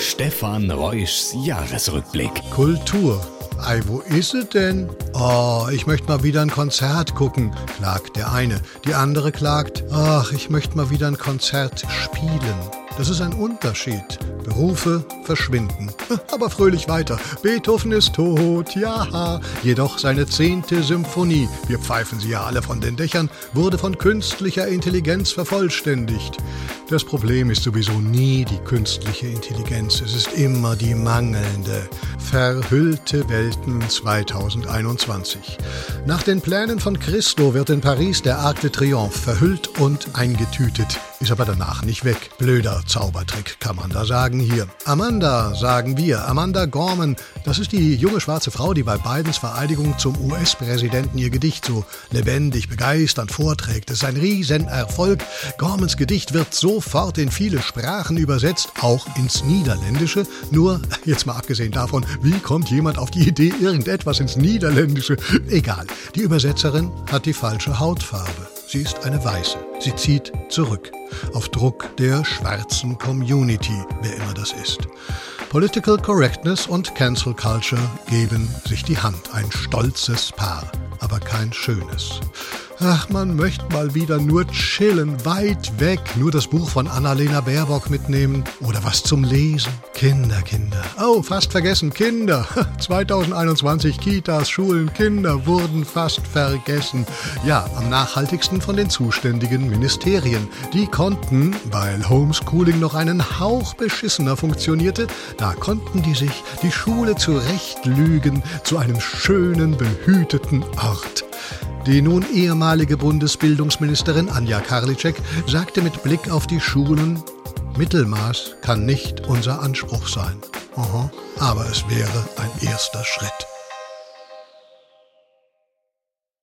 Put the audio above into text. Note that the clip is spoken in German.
Stefan Reuschs Jahresrückblick. Kultur. Ei, wo ist es denn? Oh, ich möchte mal wieder ein Konzert gucken, klagt der eine. Die andere klagt, ach, ich möchte mal wieder ein Konzert spielen. Das ist ein Unterschied. Berufe verschwinden. Aber fröhlich weiter. Beethoven ist tot, ja. Jedoch seine zehnte Symphonie, wir pfeifen sie ja alle von den Dächern, wurde von künstlicher Intelligenz vervollständigt. Das Problem ist sowieso nie die künstliche Intelligenz, es ist immer die mangelnde. Verhüllte Welten 2021. Nach den Plänen von Christo wird in Paris der Arc de Triomphe verhüllt und eingetütet, ist aber danach nicht weg. Blöder Zaubertrick kann man da sagen hier. Amanda, sagen wir, Amanda Gorman, das ist die junge schwarze Frau, die bei Bidens Vereidigung zum US-Präsidenten ihr Gedicht so lebendig, begeisternd vorträgt. Es ist ein Riesenerfolg. Gormans Gedicht wird sofort in viele Sprachen übersetzt, auch ins Niederländische. Nur, jetzt mal abgesehen davon, wie kommt jemand auf die Idee, irgendetwas ins Niederländische? Egal. Die Übersetzerin hat die falsche Hautfarbe. Sie ist eine Weiße. Sie zieht zurück. Auf Druck der schwarzen Community, wer immer das ist. Political Correctness und Cancel Culture geben sich die Hand. Ein stolzes Paar, aber kein schönes. Ach, man möchte mal wieder nur chillen, weit weg, nur das Buch von Annalena Baerbock mitnehmen oder was zum Lesen. Kinder, Kinder. Oh, fast vergessen, Kinder. 2021 Kitas, Schulen, Kinder wurden fast vergessen. Ja, am nachhaltigsten von den zuständigen Ministerien. Die konnten, weil Homeschooling noch einen Hauch beschissener funktionierte, da konnten die sich die Schule zurechtlügen zu einem schönen, behüteten Ort. Die nun ehemalige Bundesbildungsministerin Anja Karliczek sagte mit Blick auf die Schulen, Mittelmaß kann nicht unser Anspruch sein. Aha, aber es wäre ein erster Schritt.